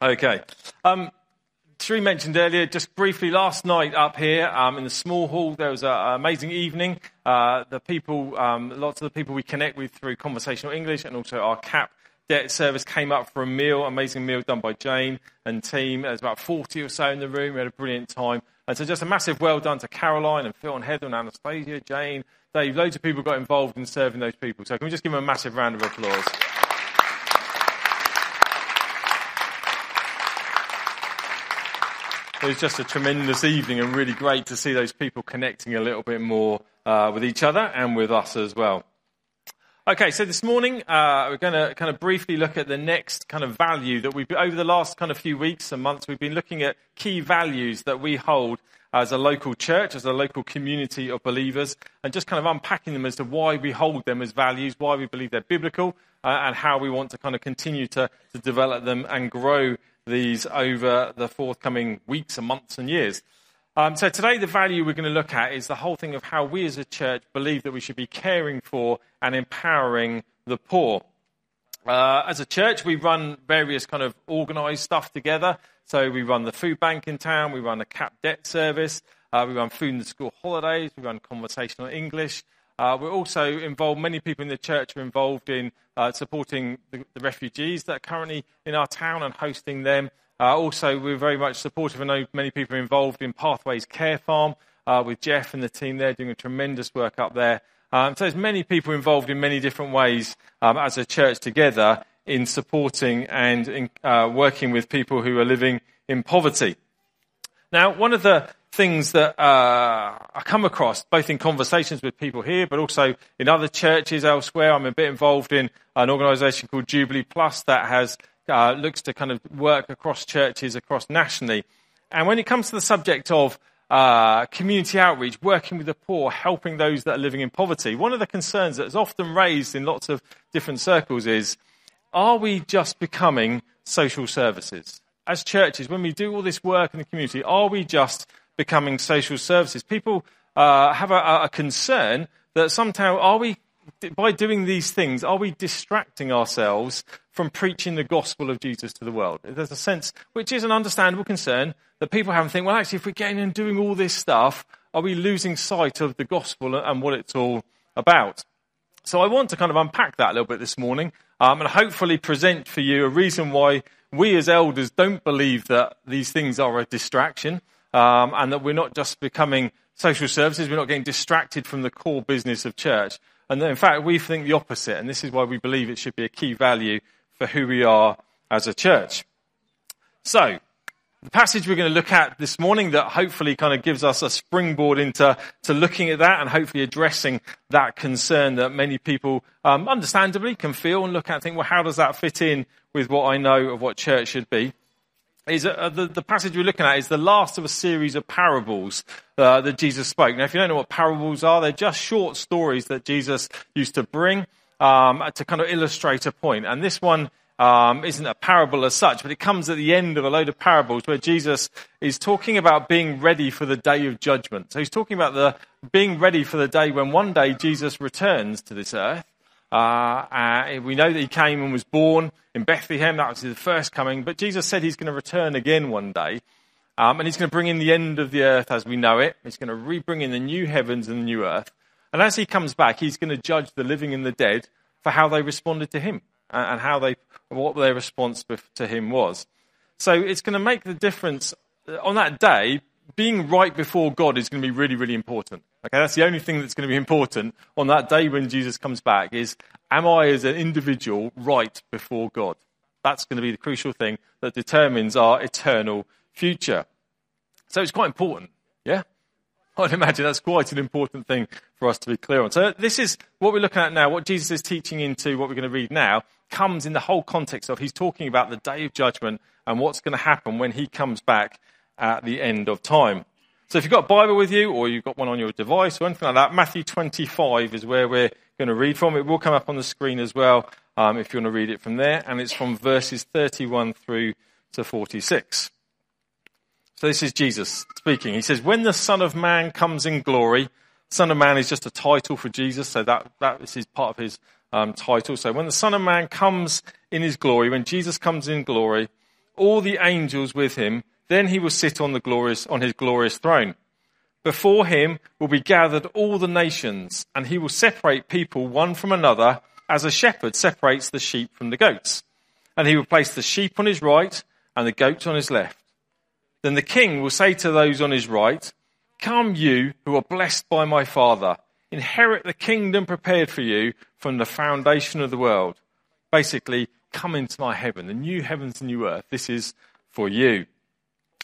Okay. Um, Sri mentioned earlier, just briefly, last night up here um, in the small hall, there was an amazing evening. Uh, the people, um, lots of the people we connect with through conversational English and also our CAP debt service came up for a meal, amazing meal done by Jane and team. There's about 40 or so in the room. We had a brilliant time. And so just a massive well done to Caroline and Phil and Heather and Anastasia, Jane, Dave. Loads of people got involved in serving those people. So can we just give them a massive round of applause? It was just a tremendous evening and really great to see those people connecting a little bit more uh, with each other and with us as well. Okay, so this morning uh, we're going to kind of briefly look at the next kind of value that we've over the last kind of few weeks and months we've been looking at key values that we hold as a local church, as a local community of believers, and just kind of unpacking them as to why we hold them as values, why we believe they're biblical, uh, and how we want to kind of continue to, to develop them and grow these over the forthcoming weeks and months and years. Um, so today, the value we're going to look at is the whole thing of how we as a church believe that we should be caring for and empowering the poor. Uh, as a church, we run various kind of organised stuff together. So we run the food bank in town, we run a cap debt service, uh, we run food and school holidays, we run conversational English, uh, we're also involved, many people in the church are involved in uh, supporting the, the, refugees that are currently in our town and hosting them. Uh, also, we're very much supportive. I know many people are involved in Pathways Care Farm uh, with Jeff and the team there doing a tremendous work up there. Um, so there's many people involved in many different ways um, as a church together in supporting and in, uh, working with people who are living in poverty. Now, one of the things that uh, I come across, both in conversations with people here, but also in other churches elsewhere. I'm a bit involved in an organisation called Jubilee Plus that has uh, looks to kind of work across churches across nationally. And when it comes to the subject of uh, community outreach, working with the poor, helping those that are living in poverty, one of the concerns that is often raised in lots of different circles is: Are we just becoming social services? As churches, when we do all this work in the community, are we just becoming social services. People uh, have a, a concern that somehow are we by doing these things, are we distracting ourselves from preaching the gospel of Jesus to the world? There's a sense, which is an understandable concern, that people have and think, well, actually, if we're getting and doing all this stuff, are we losing sight of the gospel and what it's all about? So I want to kind of unpack that a little bit this morning um, and hopefully present for you a reason why we as elders don't believe that these things are a distraction um, and that we're not just becoming social services, we're not getting distracted from the core business of church. And in fact, we think the opposite, and this is why we believe it should be a key value for who we are as a church. So, the passage we're going to look at this morning that hopefully kind of gives us a springboard into to looking at that and hopefully addressing that concern that many people um, understandably can feel and look at and think, well, how does that fit in with what I know of what church should be? Is uh, the, the, passage we're looking at is the last of a series of parables uh, that Jesus spoke. Now, if you don't know what parables are, they're just short stories that Jesus used to bring um, to kind of illustrate a point. And this one um, isn't a parable as such, but it comes at the end of a load of parables where Jesus is talking about being ready for the day of judgment. So he's talking about the being ready for the day when one day Jesus returns to this earth. Uh, uh, we know that he came and was born in Bethlehem. That was his first coming. But Jesus said he's going to return again one day. Um, and he's going to bring in the end of the earth as we know it. He's going to re-bring in the new heavens and the new earth. And as he comes back, he's going to judge the living and the dead for how they responded to him and how they, what their response to him was. So it's going to make the difference on that day. Being right before God is going to be really, really important. Okay, that's the only thing that's going to be important on that day when Jesus comes back is, am I as an individual right before God? That's going to be the crucial thing that determines our eternal future. So it's quite important, yeah? I'd imagine that's quite an important thing for us to be clear on. So this is what we're looking at now. What Jesus is teaching into what we're going to read now comes in the whole context of he's talking about the day of judgment and what's going to happen when he comes back at the end of time. So if you've got a Bible with you or you've got one on your device or anything like that, Matthew 25 is where we're going to read from. It will come up on the screen as well um, if you want to read it from there. And it's from verses 31 through to 46. So this is Jesus speaking. He says, When the Son of Man comes in glory, Son of Man is just a title for Jesus, so that, that is part of his um, title. So when the Son of Man comes in his glory, when Jesus comes in glory, all the angels with him. Then he will sit on, the glorious, on his glorious throne. Before him will be gathered all the nations, and he will separate people one from another as a shepherd separates the sheep from the goats. And he will place the sheep on his right and the goats on his left. Then the king will say to those on his right, Come, you who are blessed by my Father, inherit the kingdom prepared for you from the foundation of the world. Basically, come into my heaven, the new heavens and new earth. This is for you.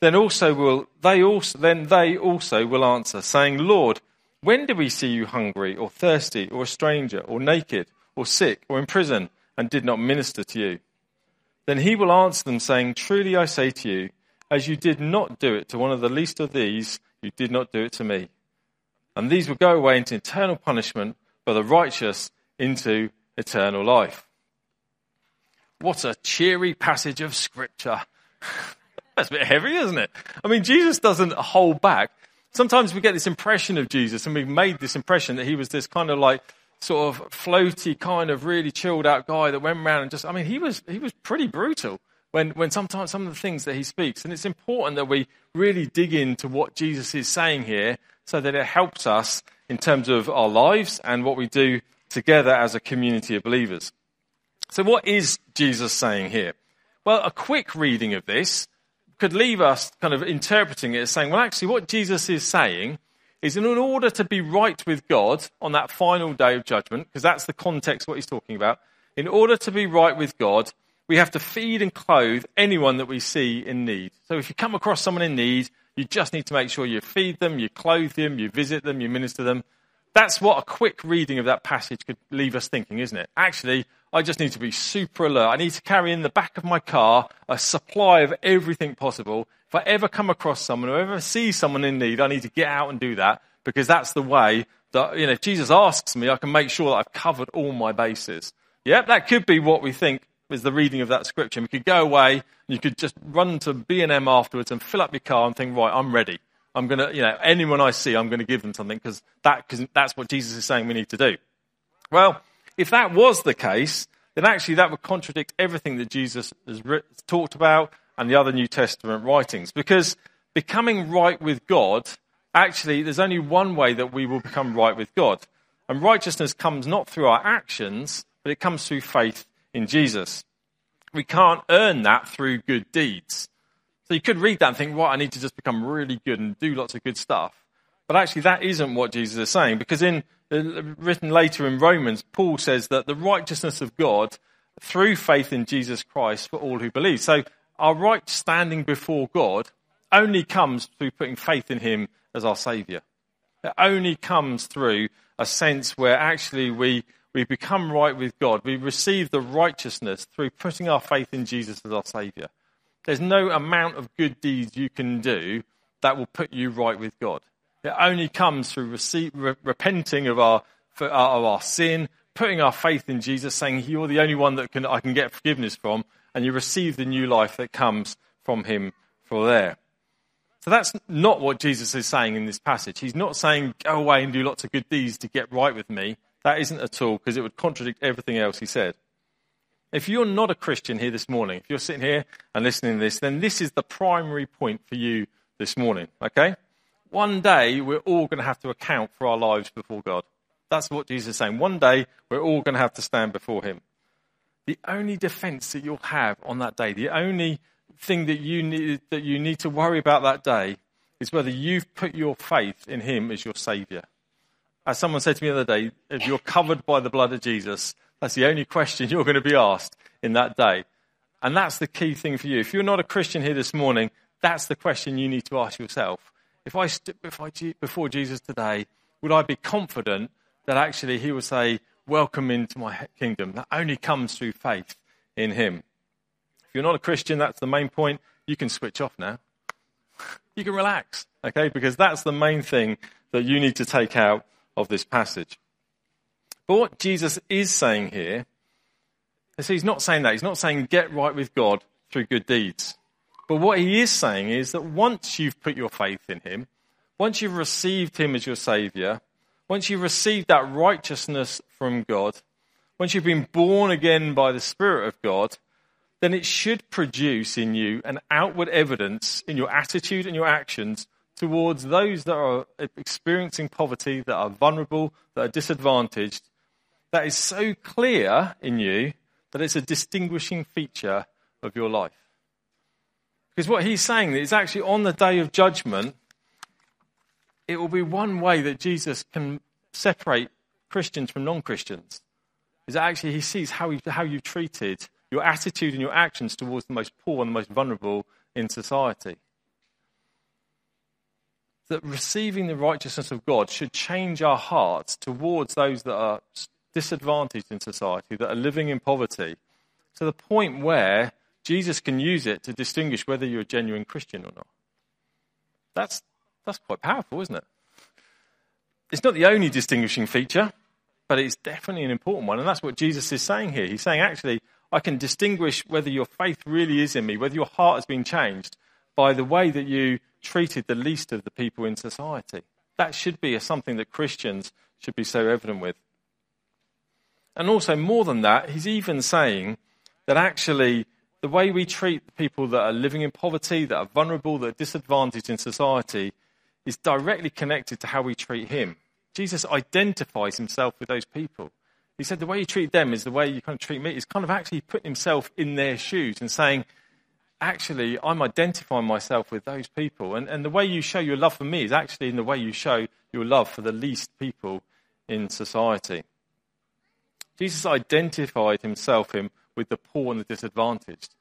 Then also will they also then they also will answer, saying, Lord, when did we see you hungry, or thirsty, or a stranger, or naked, or sick, or in prison, and did not minister to you? Then he will answer them, saying, Truly I say to you, as you did not do it to one of the least of these, you did not do it to me. And these will go away into eternal punishment, but the righteous into eternal life. What a cheery passage of scripture. That's a bit heavy, isn't it? I mean, Jesus doesn't hold back sometimes we get this impression of Jesus, and we've made this impression that he was this kind of like sort of floaty, kind of really chilled out guy that went around and just, I mean, he was, he was pretty brutal when, when sometimes some of the things that he speaks. And it's important that we really dig into what Jesus is saying here so that it helps us in terms of our lives and what we do together as a community of believers. So, what is Jesus saying here? Well, a quick reading of this could leave us kind of interpreting it as saying, well, actually, what Jesus is saying is in order to be right with God on that final day of judgment, because that's the context what he's talking about, in order to be right with God, we have to feed and clothe anyone that we see in need. So if you come across someone in need, you just need to make sure you feed them, you clothe them, you visit them, you minister them. That's what a quick reading of that passage could leave us thinking, isn't it? Actually, I just need to be super alert. I need to carry in the back of my car a supply of everything possible. If I ever come across someone or ever see someone in need, I need to get out and do that because that's the way that, you know, if Jesus asks me, I can make sure that I've covered all my bases. Yep, that could be what we think is the reading of that scripture. We could go away and you could just run to B&M afterwards and fill up your car and think, right, I'm ready. I'm going to, you know, anyone I see, I'm going to give them something because that, cause that's what Jesus is saying we need to do. Well, if that was the case, then actually that would contradict everything that Jesus has talked about and the other New Testament writings. Because becoming right with God, actually, there's only one way that we will become right with God. And righteousness comes not through our actions, but it comes through faith in Jesus. We can't earn that through good deeds. So you could read that and think, well, I need to just become really good and do lots of good stuff. But actually, that isn't what Jesus is saying, because in uh, written later in Romans, Paul says that the righteousness of God through faith in Jesus Christ for all who believe. So our right standing before God only comes through putting faith in Him as our Saviour. It only comes through a sense where actually we, we become right with God. We receive the righteousness through putting our faith in Jesus as our Saviour. There's no amount of good deeds you can do that will put you right with God. It only comes through receive, re- repenting of our, for, uh, of our sin, putting our faith in Jesus, saying, You're the only one that can, I can get forgiveness from, and you receive the new life that comes from Him for there. So that's not what Jesus is saying in this passage. He's not saying, Go away and do lots of good deeds to get right with me. That isn't at all, because it would contradict everything else he said. If you're not a Christian here this morning, if you're sitting here and listening to this, then this is the primary point for you this morning, okay? One day, we're all going to have to account for our lives before God. That's what Jesus is saying. One day, we're all going to have to stand before Him. The only defense that you'll have on that day, the only thing that you need, that you need to worry about that day, is whether you've put your faith in him as your Saviour. As someone said to me the other day, if you're covered by the blood of Jesus, that's the only question you're going to be asked in that day. And that's the key thing for you. If you're not a Christian here this morning, that's the question you need to ask yourself. If I stood before Jesus today, would I be confident that actually he will say, Welcome into my kingdom? That only comes through faith in him. If you're not a Christian, that's the main point. You can switch off now. You can relax, okay? Because that's the main thing that you need to take out of this passage. But what Jesus is saying here is he's not saying that. He's not saying get right with God through good deeds. But what he is saying is that once you've put your faith in him, once you've received him as your Saviour, once you've received that righteousness from God, once you've been born again by the Spirit of God, then it should produce in you an outward evidence in your attitude and your actions towards those that are experiencing poverty, that are vulnerable, that are disadvantaged, that is so clear in you that it's a distinguishing feature of your life. Because what he's saying is actually on the day of judgment, it will be one way that Jesus can separate Christians from non Christians. Is that actually he sees how, you, how you treated your attitude and your actions towards the most poor and the most vulnerable in society that receiving the righteousness of God should change our hearts towards those that are disadvantaged in society, that are living in poverty, to the point where Jesus can use it to distinguish whether you're a genuine Christian or not. That's, that's quite powerful, isn't it? It's not the only distinguishing feature, but it's definitely an important one. And that's what Jesus is saying here. He's saying, actually, I can distinguish whether your faith really is in me, whether your heart has been changed by the way that you treated the least of the people in society. That should be something that Christians should be so evident with. And also, more than that, he's even saying that actually the way we treat people that are living in poverty, that are vulnerable, that are disadvantaged in society, is directly connected to how we treat him. Jesus identifies himself with those people. He said the way you treat them is the way you kind of treat me. He's kind of actually putting himself in their shoes and saying, actually, I'm identifying myself with those people. And, and the way you show your love for me is actually in the way you show your love for the least people in society. Jesus identified himself him with the poor and the disadvantaged.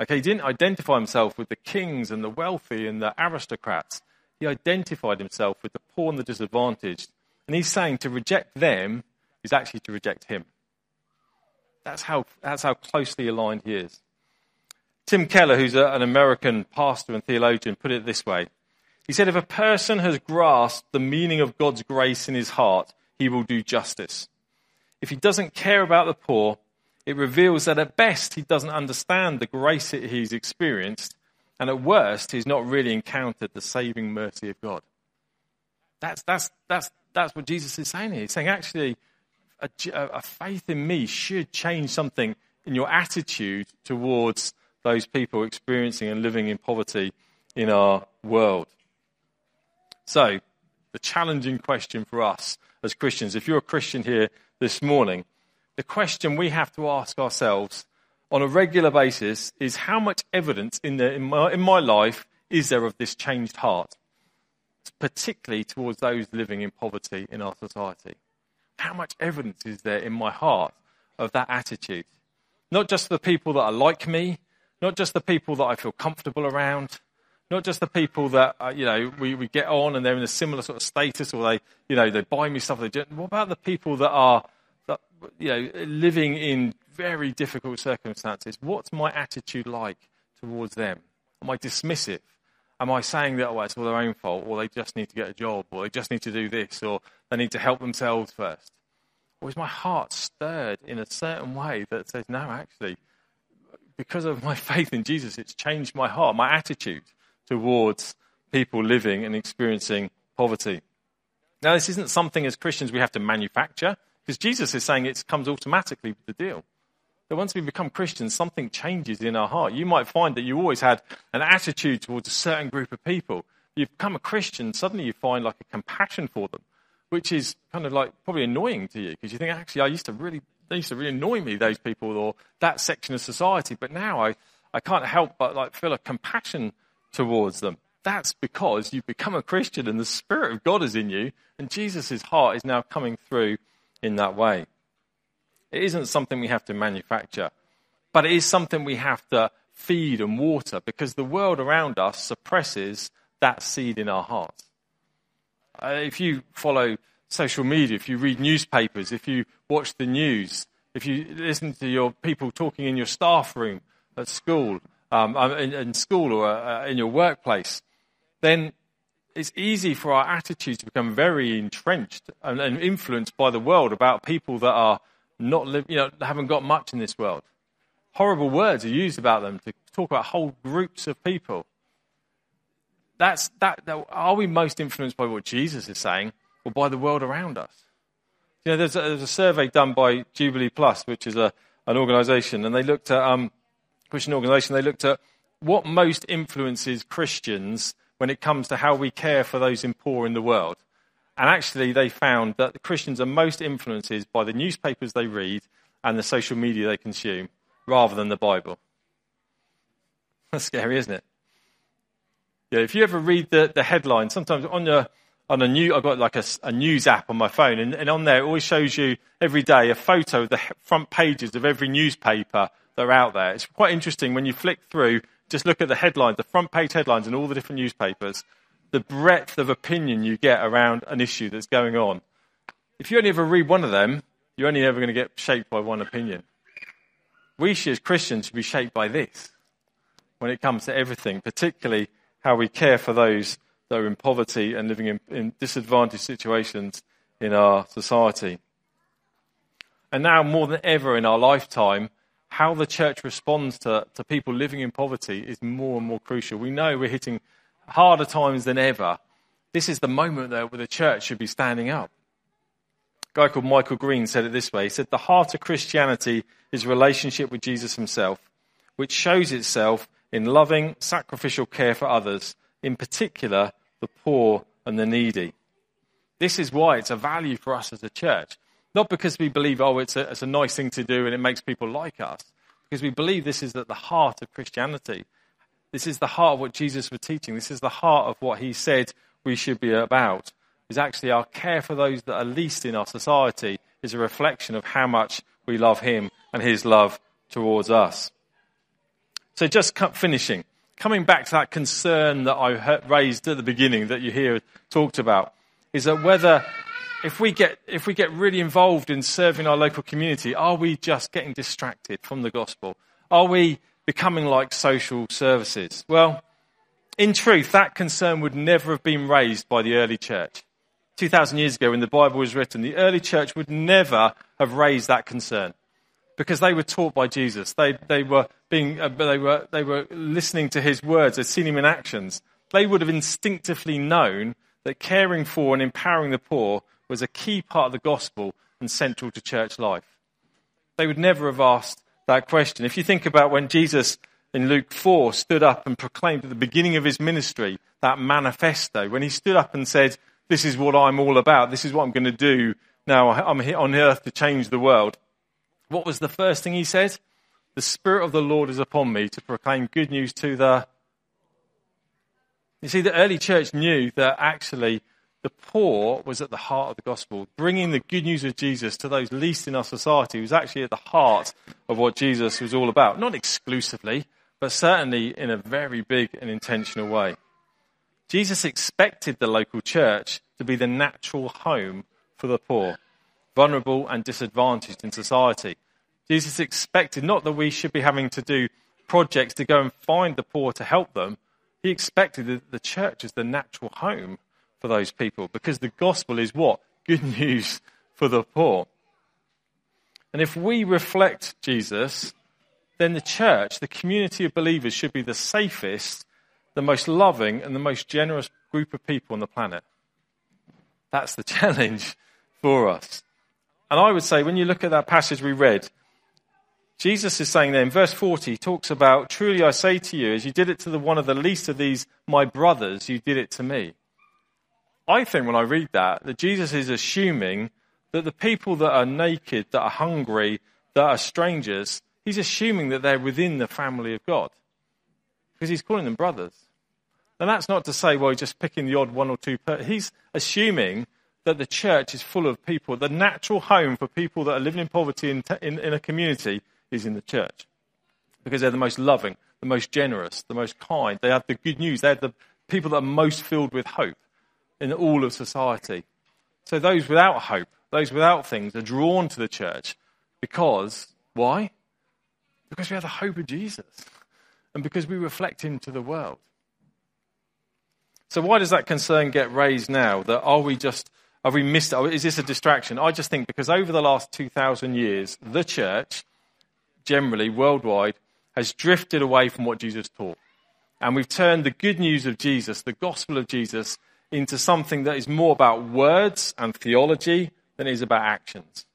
Okay, he didn't identify himself with the kings and the wealthy and the aristocrats. He identified himself with the poor and the disadvantaged. And he's saying to reject them is actually to reject him. That's how, that's how closely aligned he is. Tim Keller, who's a, an American pastor and theologian, put it this way. He said, If a person has grasped the meaning of God's grace in his heart, he will do justice. If he doesn't care about the poor, it reveals that at best he doesn't understand the grace that he's experienced, and at worst he's not really encountered the saving mercy of God. That's, that's, that's, that's what Jesus is saying here. He's saying, actually, a, a faith in me should change something in your attitude towards those people experiencing and living in poverty in our world. So, the challenging question for us as Christians, if you're a Christian here this morning, the question we have to ask ourselves on a regular basis is how much evidence in, the, in, my, in my life is there of this changed heart, particularly towards those living in poverty in our society? How much evidence is there in my heart of that attitude? Not just the people that are like me, not just the people that I feel comfortable around, not just the people that uh, you know we, we get on and they're in a similar sort of status, or they you know they buy me stuff. They do. What about the people that are you know living in very difficult circumstances? What's my attitude like towards them? Am I dismissive? Am I saying that oh, it's all their own fault, or they just need to get a job, or they just need to do this, or they need to help themselves first? Or is my heart stirred in a certain way that says, no, actually, because of my faith in Jesus, it's changed my heart, my attitude towards people living and experiencing poverty. Now, this isn't something as Christians we have to manufacture, because Jesus is saying it comes automatically with the deal. That once we become Christians, something changes in our heart. You might find that you always had an attitude towards a certain group of people. You become a Christian, suddenly you find like a compassion for them, which is kind of like probably annoying to you because you think, actually, I used to really they used to really annoy me, those people or that section of society. But now I, I can't help but like feel a compassion towards them. That's because you've become a Christian and the Spirit of God is in you, and Jesus' heart is now coming through in that way. It isn't something we have to manufacture, but it is something we have to feed and water because the world around us suppresses that seed in our hearts. Uh, if you follow social media, if you read newspapers, if you watch the news, if you listen to your people talking in your staff room at school, um, uh, in, in, school or uh, in your workplace, then it's easy for our attitudes to become very entrenched and, and influenced by the world about people that are not, you know, haven't got much in this world. Horrible words are used about them to talk about whole groups of people. That's, that, that, are we most influenced by what Jesus is saying or by the world around us? You know, there's a, there's a survey done by Jubilee Plus, which is a, an organization, and they looked at, um, Christian organization, they looked at what most influences Christians when it comes to how we care for those in poor in the world. And actually, they found that the Christians are most influenced by the newspapers they read and the social media they consume rather than the Bible. That's scary, isn't it? Yeah, if you ever read the, the headline, sometimes on your on a new, I've got like a, a news app on my phone, and, and, on there it always shows you every day a photo of the front pages of every newspaper that are out there. It's quite interesting when you flick through, just look at the headlines, the front page headlines in all the different newspapers, the breadth of opinion you get around an issue that's going on. If you only ever read one of them, you're only ever going to get shaped by one opinion. We as Christians should be shaped by this when it comes to everything, particularly how we care for those that are in poverty and living in, in disadvantaged situations in our society. And now, more than ever in our lifetime, how the church responds to, to people living in poverty is more and more crucial. We know we're hitting harder times than ever, this is the moment though where the church should be standing up. A guy called Michael Green said it this way. He said, The heart of Christianity is relationship with Jesus himself, which shows itself in loving, sacrificial care for others, in particular the poor and the needy. This is why it's a value for us as a church. Not because we believe, oh, it's a, it's a nice thing to do and it makes people like us, because we believe this is at the heart of Christianity. This is the heart of what Jesus was teaching. This is the heart of what he said we should be about. Is actually our care for those that are least in our society is a reflection of how much we love him and his love towards us. So just finishing, coming back to that concern that I raised at the beginning that you hear talked about, is that whether if we get if we get really involved in serving our local community, are we just getting distracted from the gospel? Are we becoming like social services? Well, in truth, that concern would never have been raised by the early church. 2,000 years ago, when the Bible was written, the early church would never have raised that concern because they were taught by Jesus. They, they, were, being, uh, they, were, they were listening to his words, they'd seen him in actions. They would have instinctively known that caring for and empowering the poor was a key part of the gospel and central to church life. They would never have asked, that question. If you think about when Jesus in Luke 4 stood up and proclaimed at the beginning of his ministry that manifesto, when he stood up and said, This is what I'm all about, this is what I'm going to do now, I'm here on earth to change the world. What was the first thing he said? The Spirit of the Lord is upon me to proclaim good news to the. You see, the early church knew that actually the poor was at the heart of the gospel. Bringing the good news of Jesus to those least in our society was actually at the heart of what Jesus was all about. Not exclusively, but certainly in a very big and intentional way. Jesus expected the local church to be the natural home for the poor, vulnerable and disadvantaged in society. Jesus expected not that we should be having to do projects to go and find the poor to help them. He expected that the church is the natural home for those people because the gospel is what? Good news for the poor. And if we reflect Jesus, then the church, the community of believers, should be the safest, the most loving, and the most generous group of people on the planet. That's the challenge for us. And I would say, when you look at that passage we read, Jesus is saying there in verse 40, he talks about, Truly I say to you, as you did it to the one of the least of these, my brothers, you did it to me. I think when I read that, that Jesus is assuming that the people that are naked, that are hungry, that are strangers, he's assuming that they're within the family of God. Because he's calling them brothers. And that's not to say, well, he's just picking the odd one or two. Per- he's assuming that the church is full of people. The natural home for people that are living in poverty in, in, in a community is in the church because they're the most loving, the most generous, the most kind. They have the good news. They're the people that are most filled with hope in all of society. So those without hope, those without things, are drawn to the church because, why? Because we have the hope of Jesus and because we reflect into the world. So why does that concern get raised now? That are we just have we missed? Is this a distraction? I just think because over the last two thousand years, the church, generally worldwide, has drifted away from what Jesus taught, and we've turned the good news of Jesus, the gospel of Jesus, into something that is more about words and theology than it is about actions.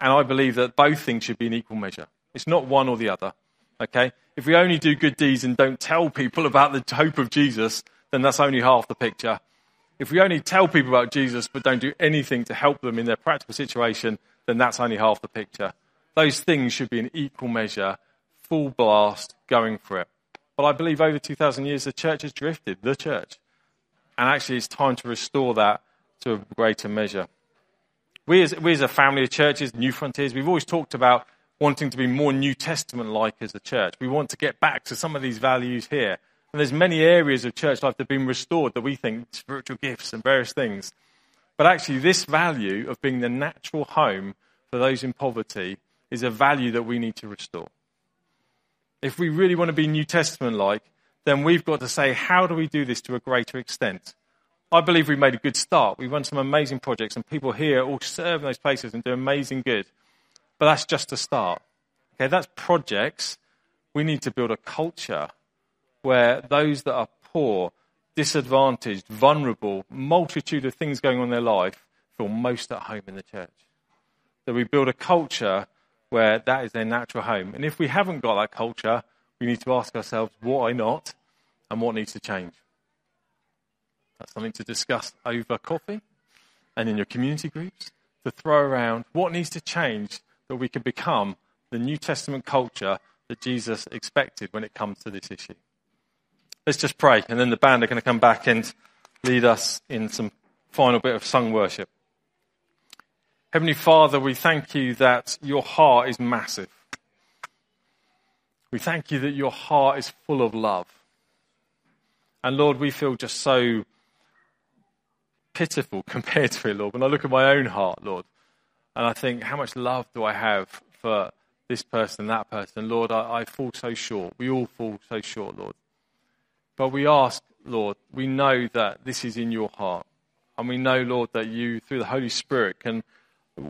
And I believe that both things should be in equal measure. It's not one or the other. Okay? If we only do good deeds and don't tell people about the hope of Jesus, then that's only half the picture. If we only tell people about Jesus but don't do anything to help them in their practical situation, then that's only half the picture. Those things should be in equal measure, full blast, going for it. But I believe over 2,000 years the church has drifted, the church. And actually, it's time to restore that to a greater measure. We as, we as a family of churches, Newfrontiers, we've always talked about wanting to be more New Testament like as a church. We want to get back to some of these values here. And there's many areas of church life that have been restored that we think spiritual gifts and various things. But actually, this value of being the natural home for those in poverty is a value that we need to restore. If we really want to be New Testament like, then we've got to say, how do we do this to a greater extent? I believe we've made a good start. We've run some amazing projects, and people here all serve in those places and do amazing good. But that's just a start. Okay, that's projects. We need to build a culture where those that are poor, disadvantaged, vulnerable, multitude of things going on in their life feel most at home in the church. That we build a culture where that is their natural home. And if we haven't got that culture, we need to ask ourselves, why not? And what needs to change? That's something to discuss over coffee and in your community groups to throw around what needs to change that we can become the New Testament culture that Jesus expected when it comes to this issue. Let's just pray, and then the band are going to come back and lead us in some final bit of sung worship. Heavenly Father, we thank you that your heart is massive. We thank you that your heart is full of love. And Lord, we feel just so pitiful compared to it, Lord. When I look at my own heart, Lord, and I think, how much love do I have for this person, that person? Lord, I, I fall so short. We all fall so short, Lord. But we ask, Lord, we know that this is in your heart. And we know, Lord, that you, through the Holy Spirit, can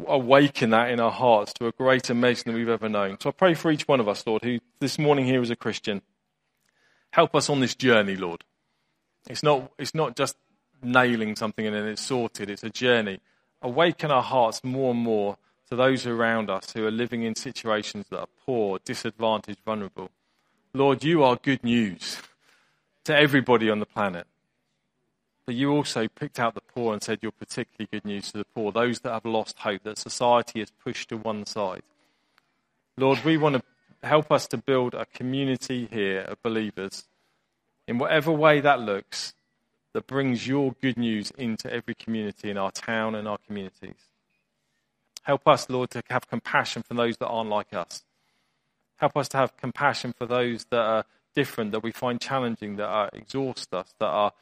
awaken that in our hearts to a greater measure than we've ever known. So I pray for each one of us, Lord, who this morning here is a Christian. Help us on this journey, Lord. It's not, it's not just nailing something and then it's sorted, it's a journey. Awaken our hearts more and more to those around us who are living in situations that are poor, disadvantaged, vulnerable. Lord, you are good news to everybody on the planet. But you also picked out the poor and said you're particularly good news to the poor, those that have lost hope, that society has pushed to one side. Lord, we want to help us to build a community here of believers in whatever way that looks that brings your good news into every community in our town and our communities. Help us, Lord, to have compassion for those that aren't like us. Help us to have compassion for those that are different, that we find challenging, that are, exhaust us, that are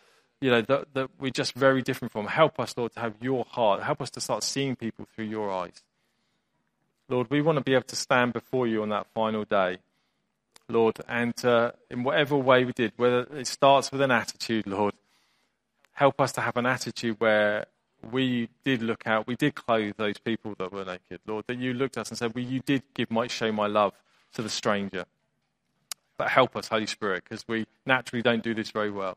you know, that, that we're just very different from. Help us, Lord, to have your heart. Help us to start seeing people through your eyes. Lord, we want to be able to stand before you on that final day, Lord, and in whatever way we did, whether it starts with an attitude, Lord, help us to have an attitude where we did look out, we did clothe those people that were naked, Lord, that you looked at us and said, well, you did give, might show my love to the stranger. But help us, Holy Spirit, because we naturally don't do this very well.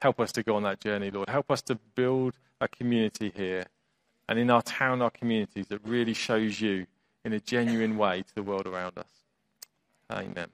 Help us to go on that journey, Lord. Help us to build a community here and in our town, our communities that really shows you in a genuine way to the world around us. Amen.